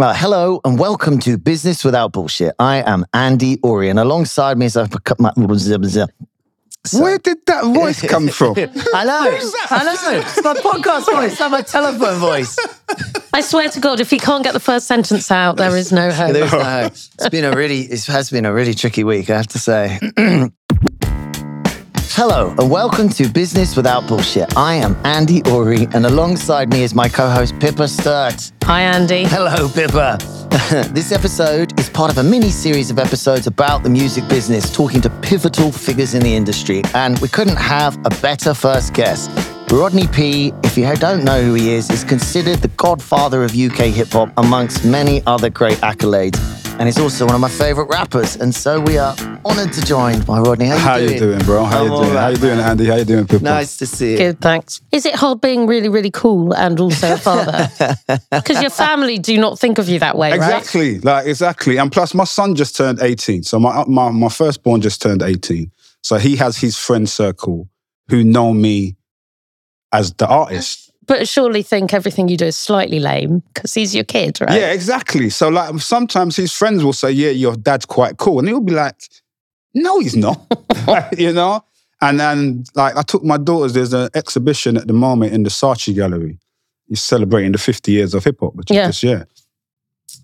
Uh, hello and welcome to Business Without Bullshit. I am Andy Oury, and alongside me is a So- Where did that voice come from? I know, I know. It's my podcast voice, it's not my telephone voice. I swear to God, if he can't get the first sentence out, there is no hope. There's no hope. It's been a really, it has been a really tricky week, I have to say. Hello and welcome to Business Without Bullshit. I am Andy Oury, and alongside me is my co-host Pippa Sturt. Hi, Andy. Hello, Pippa. this episode is part of a mini series of episodes about the music business, talking to pivotal figures in the industry. And we couldn't have a better first guest. Rodney P, if you don't know who he is, is considered the godfather of UK hip hop amongst many other great accolades. And he's also one of my favorite rappers. And so we are honored to join by Rodney. How you How doing? you doing, bro? How I'm you all doing? How right, you doing, man. Andy? How you doing, people? Nice to see you. Good, thanks. Is it hard being really, really cool and also a father? Because your family do not think of you that way, right? Exactly, like exactly. And plus, my son just turned eighteen, so my my my firstborn just turned eighteen. So he has his friend circle who know me as the artist. But surely think everything you do is slightly lame because he's your kid, right? Yeah, exactly. So like sometimes his friends will say, "Yeah, your dad's quite cool," and he'll be like, "No, he's not," you know. And then like I took my daughters. There's an exhibition at the moment in the Saatchi Gallery. He's celebrating the 50 years of hip hop, which Yeah. is this year.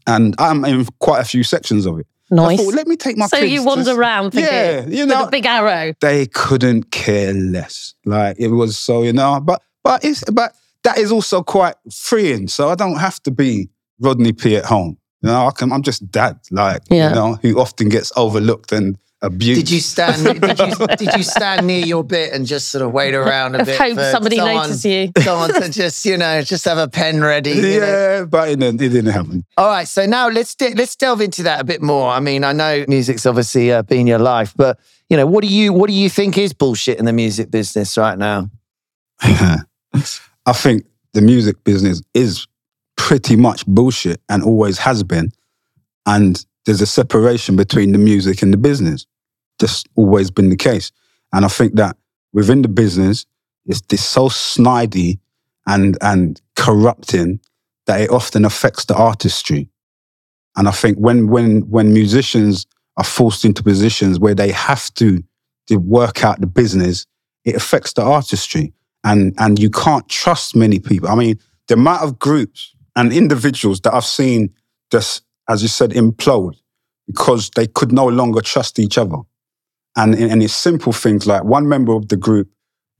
And I'm in quite a few sections of it. Nice. thought, let me take my so you wander around thinking, Yeah, you with know, a big arrow. they couldn't care less. Like it was so, you know, but but it's but that is also quite freeing. So I don't have to be Rodney P at home. You know, I can, I'm just dad, like Yeah. you know, who often gets overlooked and abused. Did you stand? Did you, did you stand near your bit and just sort of wait around a Of bit? hope for somebody someone, notices you. Someone to just you know just have a pen ready. you know? Yeah, but it didn't, it didn't happen. All right. So now let's de- let's delve into that a bit more. I mean, I know music's obviously uh, been your life, but you know, what do you what do you think is bullshit in the music business right now? I think the music business is pretty much bullshit and always has been. And there's a separation between the music and the business. Just always been the case. And I think that within the business, it's this so snidey and and corrupting that it often affects the artistry. And I think when when when musicians are forced into positions where they have to, to work out the business, it affects the artistry and and you can't trust many people. I mean, the amount of groups and individuals that I've seen just, as you said, implode because they could no longer trust each other. And and it's simple things like one member of the group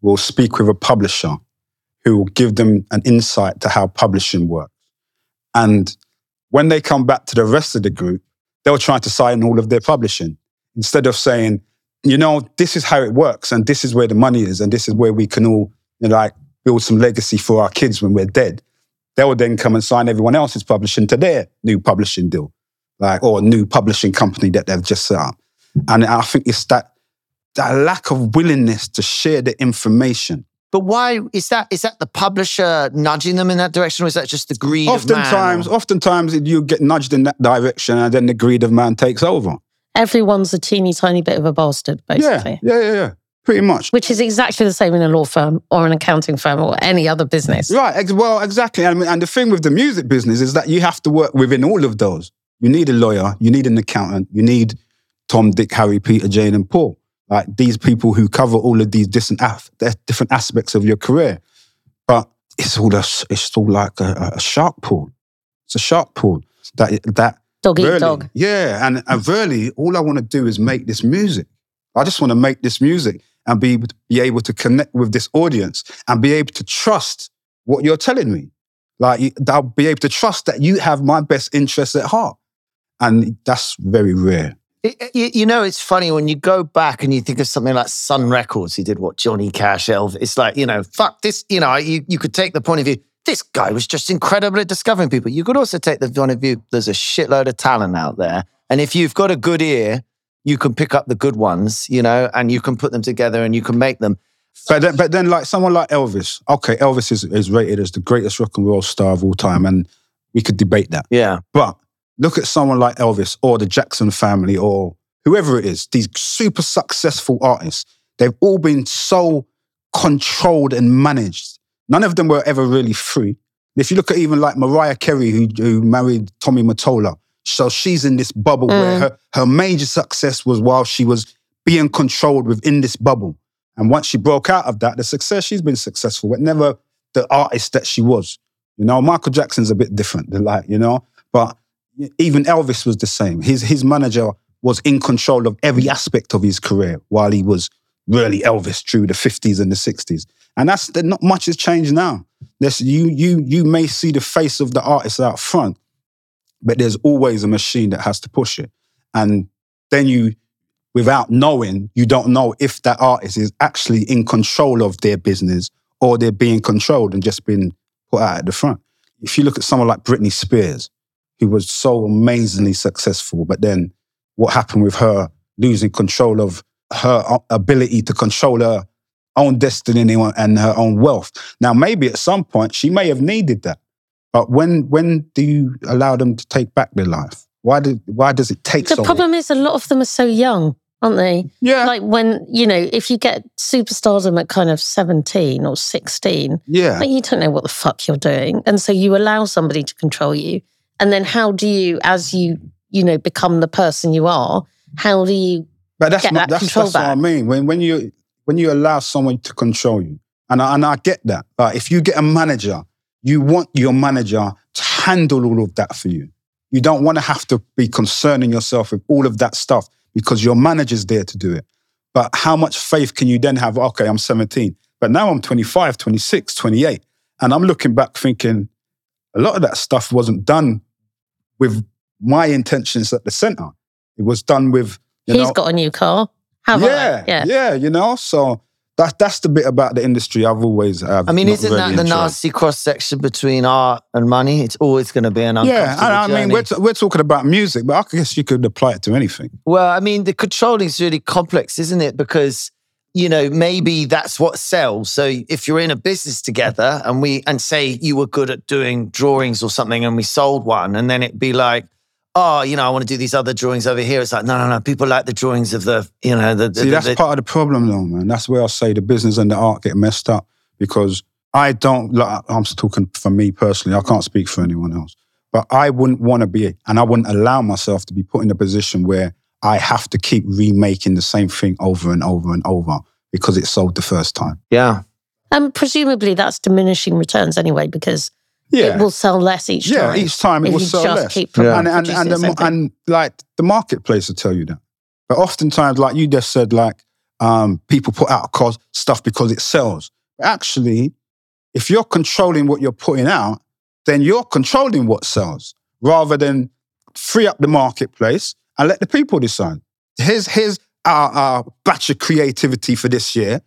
will speak with a publisher who will give them an insight to how publishing works. And when they come back to the rest of the group, they'll try to sign all of their publishing instead of saying, you know, this is how it works and this is where the money is and this is where we can all you know, like build some legacy for our kids when we're dead. They will then come and sign everyone else's publishing to their new publishing deal, like or new publishing company that they've just set up. And I think it's that that lack of willingness to share the information. But why is that? Is that the publisher nudging them in that direction, or is that just the greed of man? Oftentimes, oftentimes you get nudged in that direction, and then the greed of man takes over. Everyone's a teeny tiny bit of a bastard, basically. Yeah, yeah, yeah, yeah. Pretty much. Which is exactly the same in a law firm or an accounting firm or any other business. Right. Ex- well, exactly. I mean, and the thing with the music business is that you have to work within all of those. You need a lawyer, you need an accountant, you need Tom, Dick, Harry, Peter, Jane, and Paul. Like these people who cover all of these different different aspects of your career. But it's all a, it's all like a, a shark pool. It's a shark pool that that Dog eat dog. Yeah, and, and really, all I want to do is make this music. I just want to make this music and be able to, be able to connect with this audience and be able to trust what you're telling me. Like I'll be able to trust that you have my best interests at heart, and that's very rare. It- it- you know, it's funny when you go back and you think of something like Sun Records, who did what Johnny Cash, Elvis. It's like you know, fuck this. You know, you, you could take the point of view. This guy was just incredible at discovering people. You could also take the point of view. There's a shitload of talent out there, and if you've got a good ear, you can pick up the good ones. You know, and you can put them together and you can make them. But then, but then, like someone like Elvis, okay, Elvis is, is rated as the greatest rock and roll star of all time, and we could debate that. Yeah, But look at someone like Elvis or the Jackson family or whoever it is, these super successful artists. They've all been so controlled and managed. None of them were ever really free. If you look at even like Mariah Carey, who, who married Tommy Mottola, so she's in this bubble where mm. her, her major success was while she was being controlled within this bubble. And once she broke out of that, the success, she's been successful, but never the artist that she was. You know, Michael Jackson's a bit different, like, you know, but even Elvis was the same. His, his manager was in control of every aspect of his career while he was really Elvis through the 50s and the 60s. And that's not much has changed now. There's, you, you, you may see the face of the artist out front, but there's always a machine that has to push it. And then you, without knowing, you don't know if that artist is actually in control of their business or they're being controlled and just being put out at the front. If you look at someone like Britney Spears, who was so amazingly successful, but then what happened with her losing control of her ability to control her own destiny and her own wealth. Now, maybe at some point she may have needed that, but when when do you allow them to take back their life? Why did why does it take? So The so problem long? is a lot of them are so young, aren't they? Yeah, Like when you know, if you get superstardom at kind of seventeen or sixteen, yeah. like you don't know what the fuck you're doing, and so you allow somebody to control you. And then how do you, as you you know, become the person you are? How do you But that's get not, that that's, control that's what I mean. When when you when you allow someone to control you, and I, and I get that. But if you get a manager, you want your manager to handle all of that for you. You don't want to have to be concerning yourself with all of that stuff because your manager's there to do it. But how much faith can you then have? Okay, I'm 17, but now I'm 25, 26, 28. And I'm looking back thinking a lot of that stuff wasn't done with my intentions at the center. It was done with, you He's know, got a new car. Have yeah, I? Yeah. yeah, you know. So that's that's the bit about the industry I've always. Have I mean, isn't really that the enjoyed. nasty cross section between art and money? It's always going to be an uncomfortable Yeah, and I mean, we're, t- we're talking about music, but I guess you could apply it to anything. Well, I mean, the controlling is really complex, isn't it? Because you know maybe that's what sells. So if you're in a business together and we and say you were good at doing drawings or something, and we sold one, and then it'd be like. Oh, you know, I want to do these other drawings over here. It's like, no, no, no. People like the drawings of the, you know, the. the See, that's the, part of the problem, though, man. That's where I say the business and the art get messed up because I don't. Like, I'm talking for me personally. I can't speak for anyone else, but I wouldn't want to be, and I wouldn't allow myself to be put in a position where I have to keep remaking the same thing over and over and over because it sold the first time. yeah. And presumably that's diminishing returns anyway, because yeah. it will sell less each yeah, time. Yeah, each time it will sell just less. keep Yeah. and and and, the the, same thing. and like the marketplace will tell you that. But oftentimes, like you just said, like um, people put out cos- stuff because it sells. But actually, if you're controlling what you're putting out, then you're controlling what sells, rather than free up the marketplace and let the people decide. Here's here's our, our batch of creativity for this year.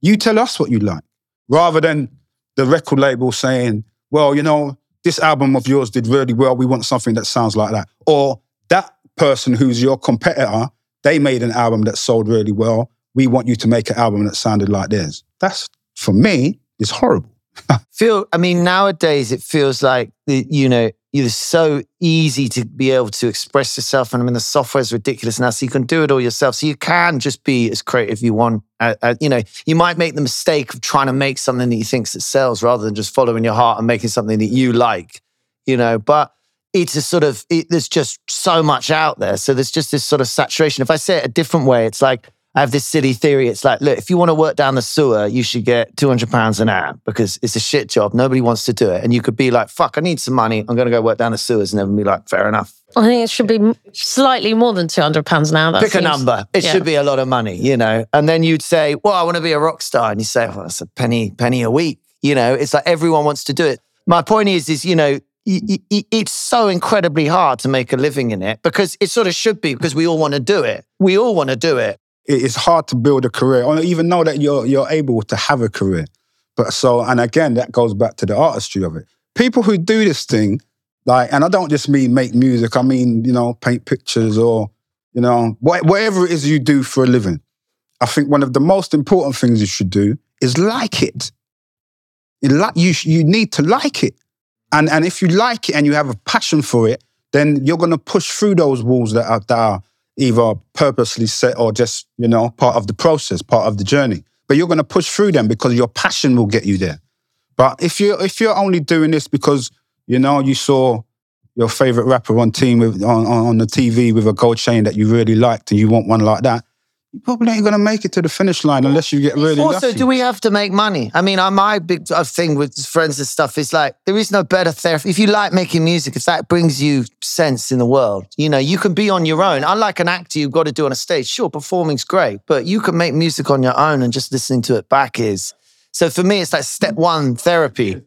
You tell us what you like, rather than the record label saying, "Well, you know, this album of yours did really well. We want something that sounds like that. Or that person who's your competitor, they made an album that sold really well. We want you to make an album that sounded like theirs. That's, for me, is horrible. feel i mean nowadays it feels like the, you know it's so easy to be able to express yourself and i mean the software is ridiculous now so you can do it all yourself. So you can just be as creative you want uh, uh, you know you might make the mistake of trying to make something that you think that sells rather than just following your heart and making something that you like you know? But it's a sort of it, there's just so much out there so there's just this sort of saturation. If i say it a different way it's like I have this silly theory. It's like, look, if you want to work down the sewer, you should get two hundred pounds an hour because it's a shit job. Nobody wants to do it, and you could be like, "Fuck, I need some money. I'm going to go work down the sewers," and then be like, "Fair enough." I think it should be slightly more than two hundred pounds an hour. Pick a number. It yeah. should be a lot of money, you know. And then you'd say, "Well, I want to be a rock star," and you say, "Well, it's a penny, penny a week." You know, it's like everyone wants to do it. My point is, is you know, it's so incredibly hard to make a living in it because it sort of should be because we all want to do it. We all want to do it. It- It's hard to build a career, or even know that you're, you're able to have a career. But so, and again, that goes back to the artistry of it. People who do this thing, like, and I don't just mean make music, I mean, you know, paint pictures or, you know, wha- whatever it is you do for a living. I think one of the most important things you should do is like it. You, like, you, you need to like it. And, and if you like it and you have a passion for it, then you're going to push through those walls that are, that are either purposely set or just, you know, part of the process, part of the journey. But you're going to push through them because your passion will get you there. But if you if you're only doing this because you know you saw your favorite rapper on team with on, on on the TV with a gold chain that you really liked and you want one like that, you probably ain't gonna make it to the finish line unless you get really also, lucky. do we have to make money? I mean, my big uh, thing with friends and stuff is like, there is no better therapy. If you like making music, if that brings you sense in the world, you know, you can be on your own. Unlike an actor, you've got to do on a stage. Sure, performing's great, but you can make music on your own and just listening to it back is. So for me, it's like step one therapy.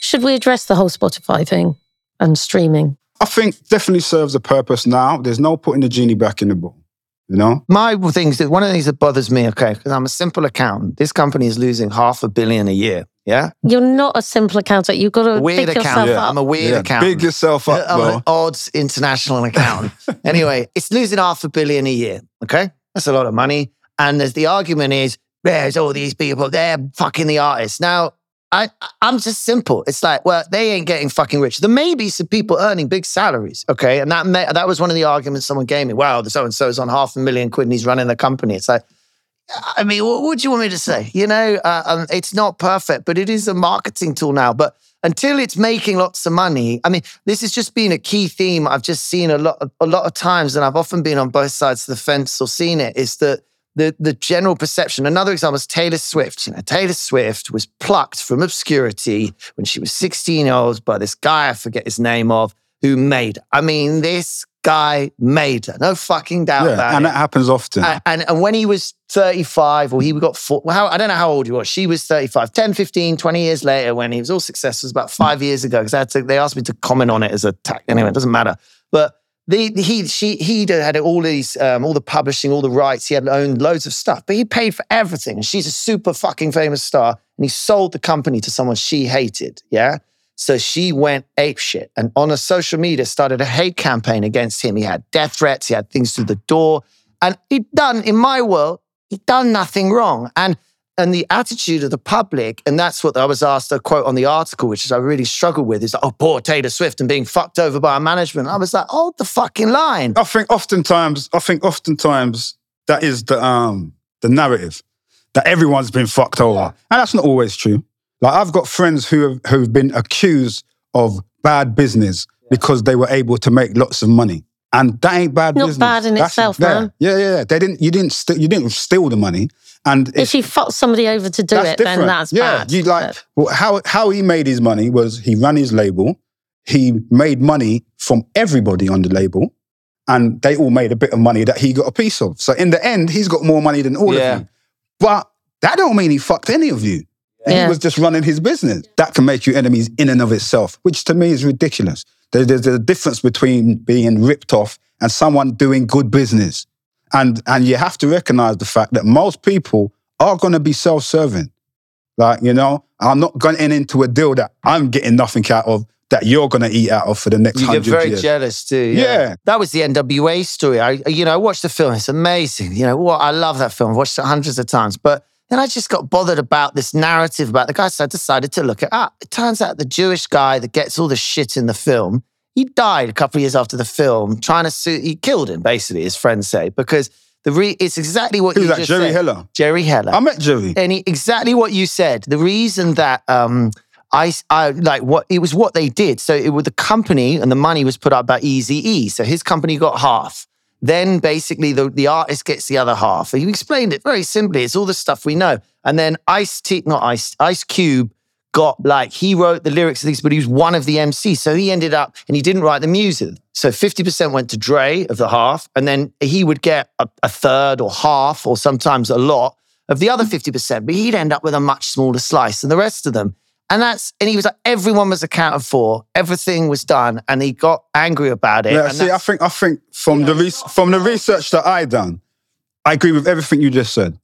Should we address the whole Spotify thing and streaming? I think definitely serves a purpose now. There's no putting the genie back in the bottle. You know? My things, that one of the things that bothers me, okay, because I'm a simple accountant. This company is losing half a billion a year. Yeah, You're not a simple accountant. You've got to weird pick yourself accountant. up. I'm a weird Yeah, accountant. Big yourself up, I'm bro. an odds international accountant. anyway, it's losing half a billion a year. Okay. That's a lot of money. And there's the argument is there's all these people, they're fucking the artists. Now, I, I'm just simple. It's like, well, they ain't getting fucking rich. There may be some people earning big salaries, okay, and that may, that was one of the arguments someone gave me. Wow, the so and so's on half a million quid and he's running the company. It's like, I mean, what would you want me to say? You know, uh, um, it's not perfect, but it is a marketing tool now. But until it's making lots of money, I mean, this has just been a key theme I've just seen a lot, a lot of times, and I've often been on both sides of the fence or seen it. Is that the the general perception? Another example is Taylor Swift. You know, Taylor Swift was plucked from obscurity when she was 16 years old by this guy I forget his name of who made. I mean, this guy made her. No fucking doubt Yeah, about and it. that happens often. And, and, and when he was 35 or he got four, well, how, I don't know how old he was. She was 35, 10, 15, 20 years later when he was all successful. It was about five years ago because they asked me to comment on it as a tack. Anyway, it doesn't matter. But the, he, she, he had all these, um, all the publishing, all the rights. He had owned loads of stuff, but he paid for everything. She's a super fucking famous star. And he sold the company to someone she hated. Yeah. So she went apeshit and on a social media started a hate campaign against him. He had death threats, he had things through the door. And he'd done, in my world, he'd done nothing wrong. And and the attitude of the public, and that's what I was asked a quote on the article, which is I really struggle with, is like, oh, poor Taylor Swift and being fucked over by our management. I was like, hold the fucking line. I think oftentimes, I think oftentimes that is the um the narrative that everyone's been fucked over, and that's not always true. Like I've got friends who have who've been accused of bad business because they were able to make lots of money, and that ain't bad Not business. bad in That's- itself, yeah, man. Yeah, yeah, yeah. They didn't. You didn't. St- you didn't steal the money, and If you fuck somebody over to do it, different. then that's yeah, bad. you like But- well, how how he made his money was he ran his label, he made money from everybody on the label, and they all made a bit of money that he got a piece of. So in the end, he's got more money than all Yeah. of you. But that don't mean he fucked any of you. Yeah. He was just running his business. That can make you enemies in and of itself, which to me is ridiculous. There- There's a difference between being ripped off and someone doing good business. And, and you have to recognize the fact that most people are going to be self serving. Like, you know, I'm not going into a deal that I'm getting nothing out of that you're going to eat out of for the next You get very years. jealous too. Yeah. That was the NWA story. I, you know, I watched the film. It's amazing. You know, what I love that film. I've watched it hundreds of times. But then I just got bothered about this narrative about the guy. So I decided to look it up. It turns out the Jewish guy that gets all the shit in the film, he died a couple of years after the film, trying to sue. He killed him, basically, his friends say, because the re- it's exactly what Who's you that? just Jerry said. Heller. Jerry Heller I met Jerry. and he, exactly what you said. The reason that um, I, I like what it was what they did. So it was the company and the money was put up by Easy E. So his company got half. Then basically the, the artist gets the other half. And you explained it very simply. It's all the stuff we know. And then Ice T, not Ice, Ice Cube got like he wrote the lyrics of these, but he was one of the MCs. So he ended up and he didn't write the music. So 50% went to Dre of the half, and then he would get a, a third or half, or sometimes a lot of the other mm-hmm. 50%, but he'd end up with a much smaller slice than the rest of them. And that's and he was like, everyone was accounted for, everything was done, and he got angry about it. Yeah, and see, I think I think from the re- from the research that I done, I agree with everything you just said.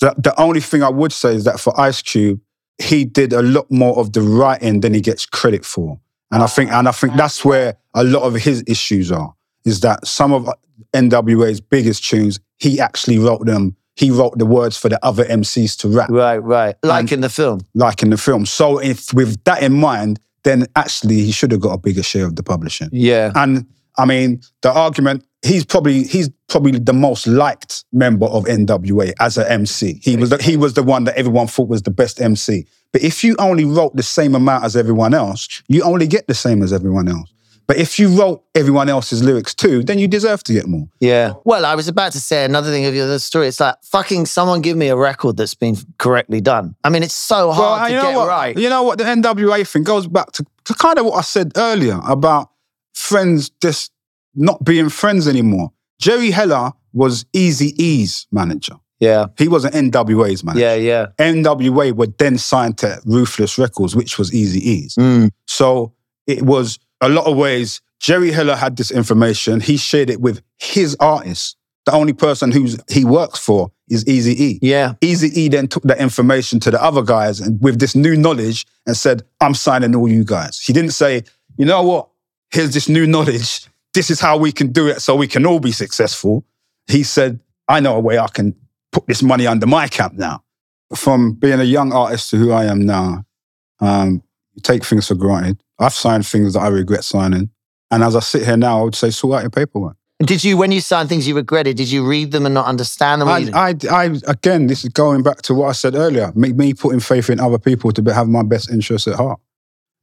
The the only thing I would say is that for Ice Cube, he did a lot more of the writing than he gets credit for, and I think and I think that's where a lot of his issues are. Is that some of NWA's biggest tunes, he actually wrote them. He wrote the words for the other MCs to rap right, right. Like And- in the film. like in the film. So if with that in mind, then actually he should have got a bigger share of the publishing. Yeah. And I mean, the argument he's probably he's probably the most liked member of NWA as a MC. He was the, he was the one that everyone thought was the best MC. But if you only wrote the same amount as everyone else, you only get the same as everyone else. But if you wrote everyone else's lyrics too, then you deserve to get more. Yeah. Well, I was about to say another thing of your other story. It's like fucking someone give me a record that's been correctly done. I mean, it's so hard Well, to you know get what? right. You know what? The NWA thing goes back to, to kind of what I said earlier about friends just not being friends anymore. Jerry Heller was Eazy-E's manager. Yeah. He was an NWA's manager. Yeah. Yeah. NWA were then signed to Ruthless Records, which was Eazy-E's. Mm. So it was a lot of ways. Jerry Heller had this information. He shared it with his artists. The only person who's he works for is Easy E. Yeah. Easy E then took that information to the other guys and with this new knowledge and said, I'm signing all you guys. He didn't say, you know what? Here's this new knowledge. This is how we can do it so we can all be successful. He said, I know a way I can put this money under my cap now. From being a young artist to who I am now, um, you take things for granted. I've signed things that I regret signing. And as I sit here now, I would say, sort out your paperwork. Did you, when you signed things you regretted, did you read them and not understand them? I. I, I, again, this is going back to what I said earlier. Me, me putting faith in other people to have my best interests at heart,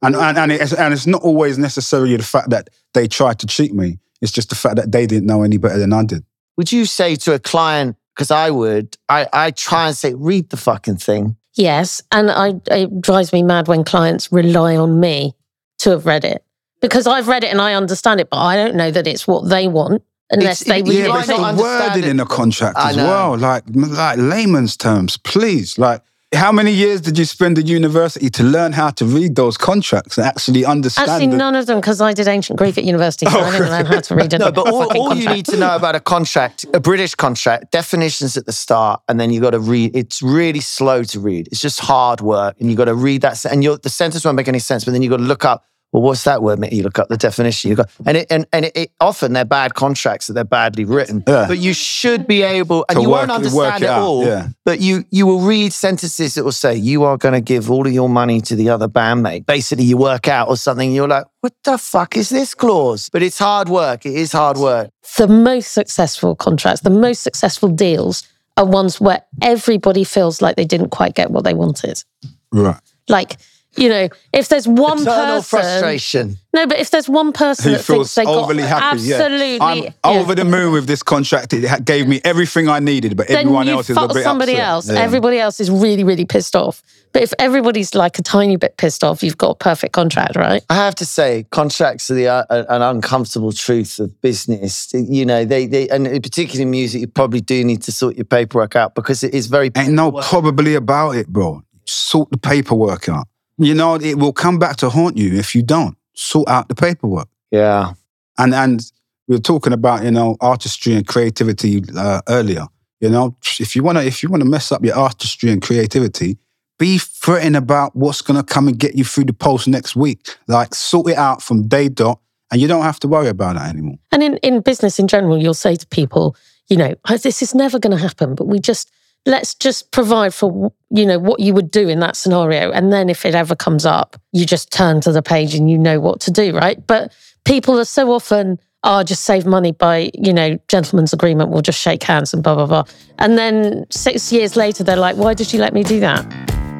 and and and it's, and it's not always necessarily the fact that they tried to cheat me. It's just the fact that they didn't know any better than I did. would you say to a client, because I would, I, I try and say, read the fucking thing. Yes, and I it drives me mad when clients rely on me to have read it because I've read it and I understand it, but I don't know that it's what they want unless It's- they it- read yeah, it. but but it's it's not the understand wording it. in the contract as well, like like layman's terms, please. Like, how many years did you spend at university to learn how to read those contracts and actually understand? Actually, the- none of them because I did ancient Greek at university, so I oh, didn't learn how to read it. No, but all, all you need to know about a contract, a British contract, definitions at the start, and then you got to read. It's really slow to read. It's just hard work, and you got to read that. And you're, the sentence won't make any sense, but then you got to look up. Well, what's that word? You look up the definition. You go, and it, and and it, it, often they're bad contracts that they're badly written. Yeah. But you should be able, and To you work- won't work understand it it, all. yeah. But you you will read sentences that will say you are going to give all of your money to the other bandmate. Basically, you work out or something. You're like, what the fuck is this clause? But it's hard work. It is hard work. the most successful contracts, the most successful deals are ones where everybody feels like they didn't quite get what they wanted. right. Like, you know, if there's one Eternal person, frustration. no, but if there's one person who that thinks feels they got overly happy. yeah. absolutely, I'm yeah, over the moon with this contract. It gave me everything I needed, but then everyone you else is a bit somebody upset. else. Yeah. Everybody else is really, really pissed off. But if everybody's like a tiny bit pissed off, you've got a perfect contract, right? I have to say, contracts are the uh, an uncomfortable truth of business. You know, they they and particularly in music, you probably do need to sort your paperwork out because it is very. Ain't no probably about it, bro. Sort the paperwork out. You know, it will come back to haunt you if you don't sort out the paperwork. Yeah, And and we were talking about you know artistry and creativity uh, earlier. You know, if you wanna if you wanna mess up your artistry and creativity, be fretting about what's gonna come and get you through the post next week. Like sort it out from day dot, and you don't have to worry about that anymore. And in, in business in general, you'll say to people, you know, "Oh, this is never going to happen, but we just, let's just provide for, you know, what you would do in that scenario. And then if it ever comes up, you just turn to the page and you know what to do, right? But people are so often, oh, just save money by, you know, gentleman's agreement, we'll just shake hands and blah, blah, blah. And then six years later, they're like, why did you let me do that?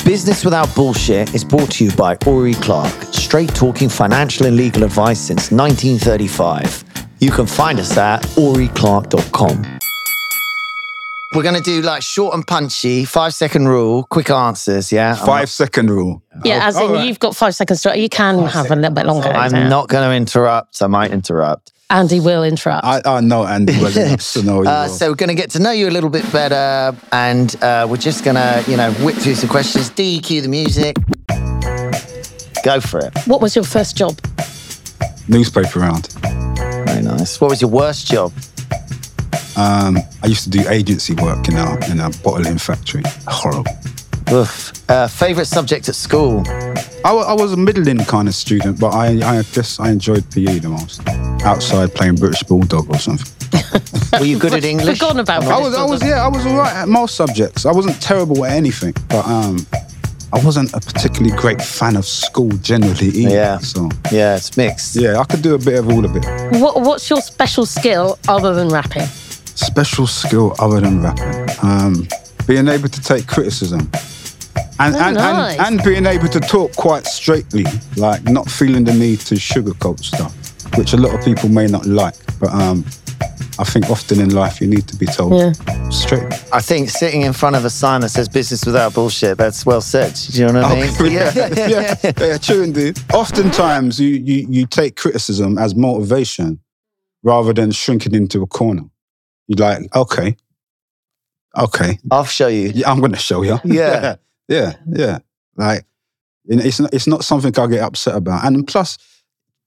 Business Without Bullshit is brought to you by Oury Clark, straight talking financial and legal advice since 1935. You can find us at ouryclark.com. We're going to do like short and punchy, five second rule, quick answers. Yeah. I'm Five second rule. Yeah, as in all right. you've got five seconds to, you can have a little bit longer. I'm yeah. not going to interrupt. I might interrupt. Andy will interrupt. I, I know Andy well enough to know. Uh, so we're going to get to know you a little bit better, and uh, we're just going to, you know, whip through some questions. DQ the music. Go for it. what was your first job? Newspaper round. Very nice. What was your worst job? Um, I used to do agency work in a in a bottling factory. Horrible. Oof. Uh, favorite subject at school? I, was a middling kind of student, but I I just I enjoyed PE the most. Outside playing British Bulldog or something. Were you good at English? Forgotten about I was I was yeah I was alright at most subjects. I wasn't terrible at anything, but um, I wasn't a particularly great fan of school generally either. Yeah. So Yeah, it's mixed. yeah, I could do a bit of all of it. What, what's your special skill other than rapping? Special skill other than rapping. Um, being able to take criticism. And, Oh, and, nice. and, and being able to talk quite straightly, like not feeling the need to sugarcoat stuff, which a lot of people may not like. But um, I think often in life you need to be told Yeah. straight. I think sitting in front of a sign that says business without bullshit, that's well said. Do you know what I mean? Oh, yeah, yeah, yeah, true indeed. Oftentimes, you, you you take criticism as motivation rather than shrinking into a corner. You're like, okay, okay, I'll show you. yeah, I'm going to show you. Yeah. yeah, yeah. Like, it's not, it's not something I get upset about. And plus,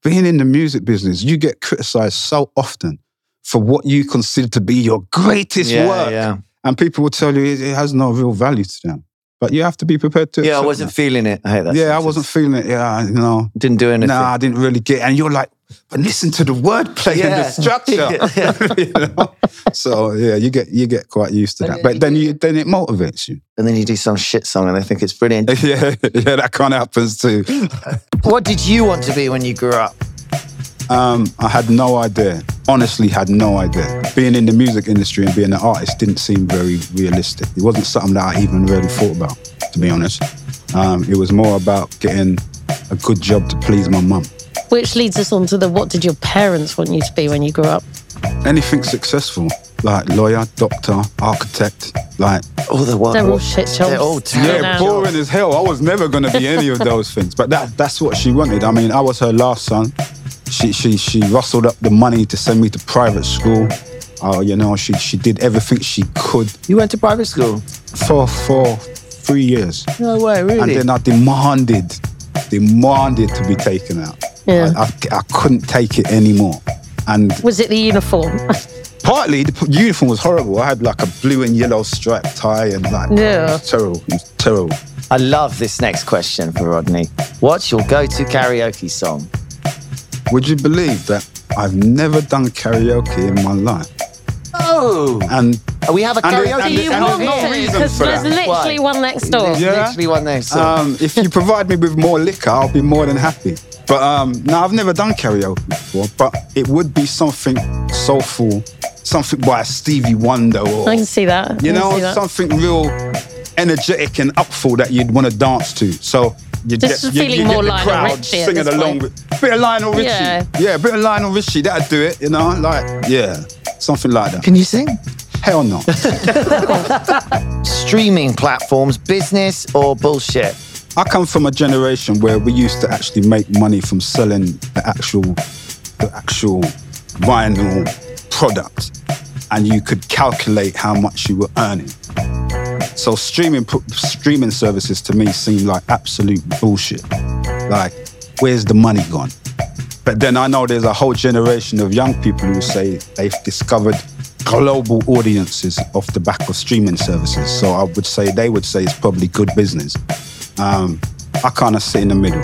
being in the music business, you get criticized so often for what you consider to be your greatest yeah, work, yeah. and people will tell you it, it has no real value to them. But you have to be prepared to. Yeah, I wasn't that. feeling it. I hate that. yeah, I wasn't feeling it. Yeah, you know. Didn't do anything. Nah, I didn't really get. And you're like, but listen to the wordplay and the structure. you know? So yeah, you get you get quite used to that. But then you then it motivates you. And then you do some shit song and they think it's brilliant. yeah, yeah, that kind of happens too. what did you want to be when you grew up? Um, I had no idea. Honestly, had no idea. Being in the music industry and being an artist didn't seem very realistic. It wasn't something that I even really thought about, to be honest. Um, it was more about getting a good job to please my mum. Which leads us on to the what did your parents want you to be when you grew up? Anything successful, like lawyer, doctor, architect, like All the what? They're all shit jobs. They're all terrible. Yeah, Yeah, boring as hell. I was never gonna be any of those things. But that that's what she wanted. I mean, I was her last son. She she she rustled up the money to send me to private school. Uh, you know, she she did everything she could You went to private school? for for three years. No way, really? And then I demanded, demanded to be taken out. Yeah. I, I, I couldn't take it anymore. And Was it the uniform? partly the p- uniform was horrible. I had like a blue and yellow striped tie and like Yeah. it was terrible. It was terrible. I love this next question for Rodney. What's your go-to karaoke song? Would you believe that I've never done karaoke in my life? Oh, And we have a karaoke. there's- Do and you there's want no to? reason Because there's that. literally Why? one next door. There's Yeah. literally one next song. um, if you provide me with more liquor, I'll be more than happy. But um, no, I've never done karaoke before. But it would be something soulful, something by Stevie Wonder or I can see that. You know see that. something real energetic and upful that you'd want to dance to. So you Just get, feeling you more get the Lionel crowd Richie singing this along point. with bit of Lionel Richie. Yeah. yeah, a bit of Lionel Richie. That'd do it. You know, like yeah, something like that. Can you sing? Hell no. Streaming platforms, business or bullshit? I come from a generation where we used to actually make money from selling the actual, the actual vinyl product, and you could calculate how much you were earning. So streaming pro- streaming services to me seem like absolute bullshit. Like, where's the money gone? But then I know there's a whole generation of young people who say they've discovered global audiences off the back of streaming services. So I would say they would say it's probably good business. Um, I kind of sit in the middle.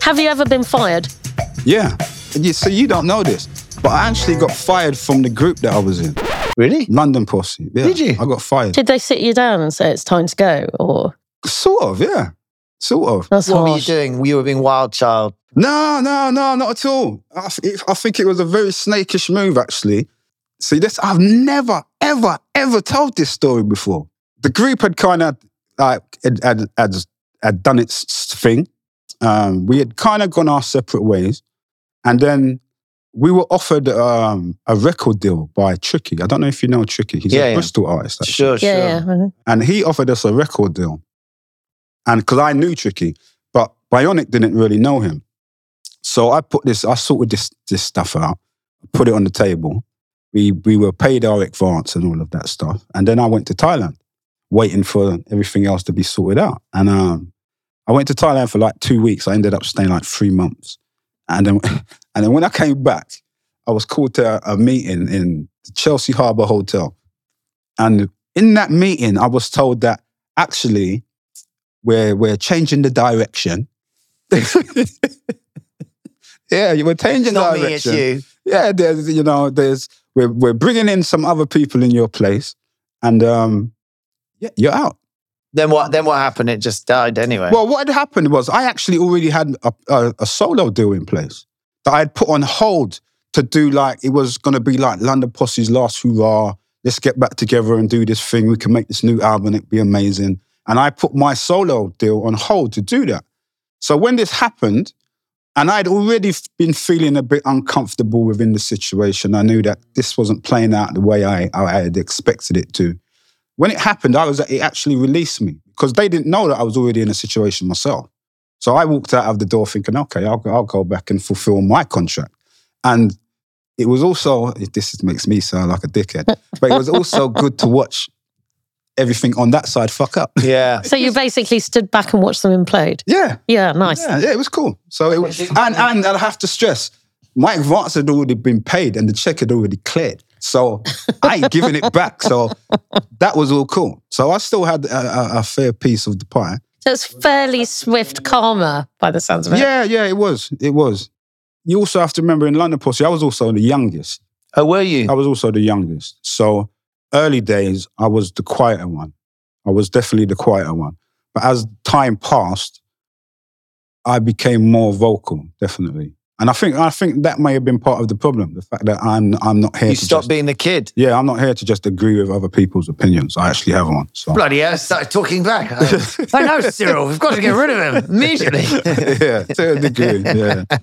Have you ever been fired? Yeah. You, so you don't know this, but I actually got fired from the group that I was in, Really? London Posse. Yeah, Did you? I got fired. Did they sit you down and say it's time to go? Or Sort of, yeah. Sort of. that's What we were you doing? You were being wild child. No, no, no, not at all. I, th- I think it was a very snakish move, actually. See, this I've never, ever, ever told this story before. The group had kind of like had, had, had, had done its thing. Um, we had kind of gone our separate ways, and then we were offered um, a record deal by Tricky. I don't know if you know Tricky. He's Yeah, a yeah. Bristol artist. actually. Sure, sure. Yeah, yeah. And he offered us a record deal. And because I knew Tricky, but Bionic didn't really know him. So I put this, I sorted this, this stuff out, put it on the table. We, we were paid our advance and all of that stuff. And then I went to Thailand, waiting for everything else to be sorted out. And um, I went to Thailand for like two weeks. I ended up staying like three months. And then, and then when I came back, I was called to a, a meeting in the Chelsea Harbour Hotel. And in that meeting, I was told that actually we're, we're changing the direction. yeah, you were changing not me, it's you. Yeah, there's, you know, there's, we're, we're bringing in some other people in your place and um, yeah, you're out. Then what? Then what happened? It just died anyway. Well, what had happened was I actually already had a, a, a solo deal in place that I had put on hold to do like it was going to be like London Posse's last hurrah. Let's get back together and do this thing. We can make this new album. It'd be amazing. And I put my solo deal on hold to do that. So when this happened, and I'd already been feeling a bit uncomfortable within the situation. I knew that this wasn't playing out the way I, I had expected it to. When it happened, I was it actually released me because they didn't know that I was already in a situation myself. So I walked out of the door thinking, okay, I'll, I'll go back and fulfill my contract. And it was also, this makes me sound like a dickhead, but it was also good to watch everything on that side fuck up. yeah. So you basically stood back and watched them implode. Yeah. Yeah, nice. Yeah, yeah, it was cool. So it was, and and I have to stress, my advance had already been paid and the check had already cleared. So I ain't giving it back. So that was all cool. So I still had a, a, a fair piece of the pie. So it's fairly swift karma by the sounds of it. Yeah, yeah, it was. It was. You also have to remember in London Posse, I was also the youngest. Oh, were you? I was also the youngest. So early days, I was the quieter one. I was definitely the quieter one. But as time passed, I became more vocal, definitely. And I think I think that may have been part of the problem. The fact that I'm I'm not here You to stopped just, being the kid. Yeah, I'm not here to just agree with other people's opinions. I actually have one. So Bloody hell, I started talking back. I know, Cyril. We've got to get rid of him immediately. yeah, to a degree. Yeah.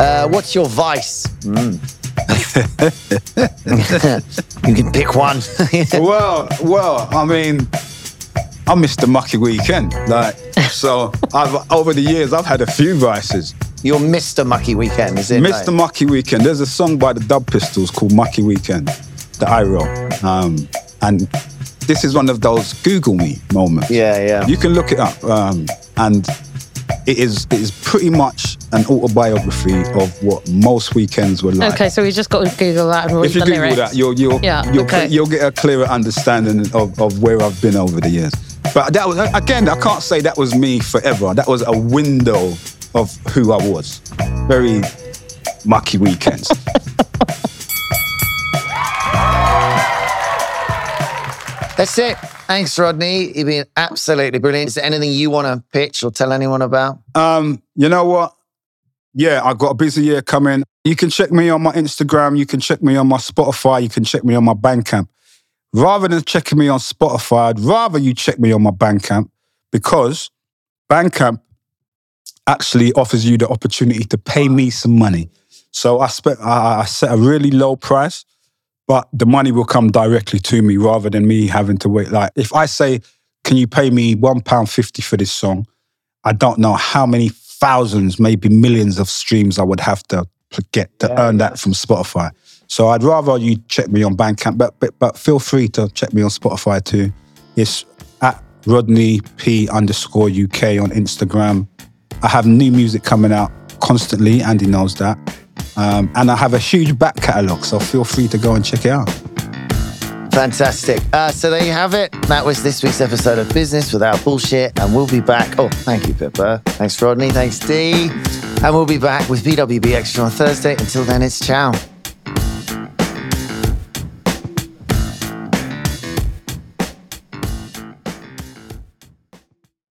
Uh, what's your vice? Mm. you can pick one. well, well, I mean, I missed the mucky weekend. Like, so I've over the years I've had a few vices. Your Mr. Mucky Weekend, is it? Mr. Mucky Weekend. There's a song by the Dub Pistols called Mucky Weekend that I wrote, um, and this is one of those Google me moments. Yeah, yeah. You can look it up, um, and it is it is pretty much an autobiography of what most weekends were like. Okay, so we just got to Google that and read If you the Google lyrics. that, you'll you'll Yeah, you'll, okay. you'll get a clearer understanding of, of where I've been over the years. But that was again, I can't say that was me forever. That was a window of who I was. Very mucky weekends. That's it. Thanks, Rodney. You've been absolutely brilliant. Is there anything you want to pitch or tell anyone about? Um, you know what? Yeah, I've got a busy year coming. You can check me on my Instagram. You can check me on my Spotify. You can check me on my Bandcamp. Rather than checking me on Spotify, I'd rather you check me on my Bandcamp because Bandcamp actually offers you the opportunity to pay me some money. So I, spe- I, I set a really low price, but the money will come directly to me rather than me having to wait. Like if I say, can you pay me £1.50 for this song? I don't know how many thousands, maybe millions of streams I would have to get to earn that from Spotify. So I'd rather you check me on Bandcamp, but, but but feel free to check me on Spotify too. It's at Rodney P underscore UK on Instagram. I have new music coming out constantly. Andy knows that. Um, and I have a huge back catalogue, so feel free to go and check it out. Fantastic. Uh, so there you have it. That was this week's episode of Business Without Bullshit. And we'll be back. Oh, thank you, Pippa. Thanks, Rodney. Thanks, Dee. And we'll be back with BWB Extra on Thursday. Until then, it's ciao.